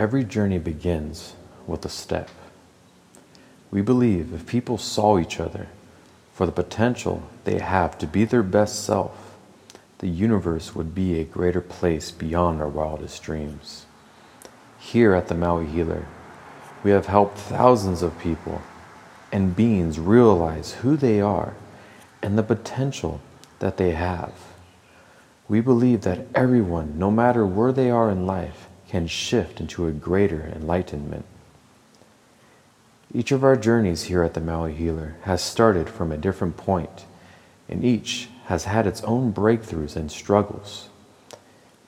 every journey begins with a step. We believe if people saw each other for the potential they have to be their best self, the universe would be a greater place beyond our wildest dreams. Here at the Maui Healer, we have helped thousands of people and beings realize who they are and the potential that they have. We believe that everyone, no matter where they are in life, can shift into a greater enlightenment. Each of our journeys here at the Maui Healer has started from a different point, and each has had its own breakthroughs and struggles.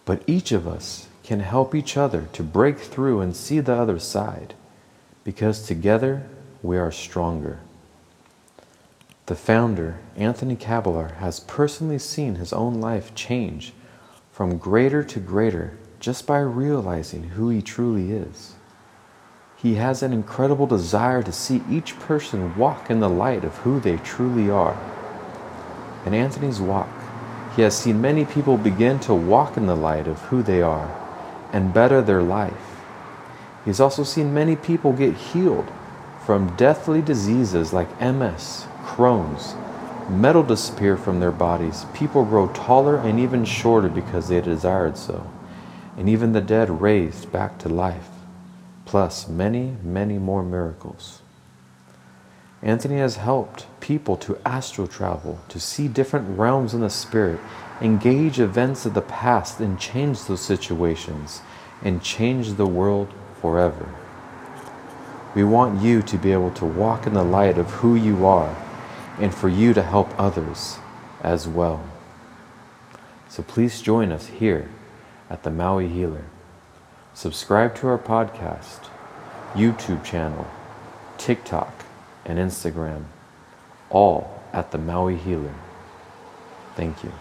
But each of us can help each other to break through and see the other side, because together we are stronger. The founder, Anthony Cabalar, has personally seen his own life change from greater to greater just by realizing who he truly is. He has an incredible desire to see each person walk in the light of who they truly are. In Anthony's walk, he has seen many people begin to walk in the light of who they are and better their life. He's also seen many people get healed from deathly diseases like MS, Crohn's, metal disappear from their bodies, people grow taller and even shorter because they desired so, and even the dead raised back to life, plus many, many more miracles. Anthony has helped people to astral travel, to see different realms in the spirit, engage events of the past, and change those situations, and change the world forever. We want you to be able to walk in the light of who you are and for you to help others as well. So please join us here at the Maui Healer. Subscribe to our podcast, YouTube channel, TikTok, and Instagram, all at the Maui Healer. Thank you.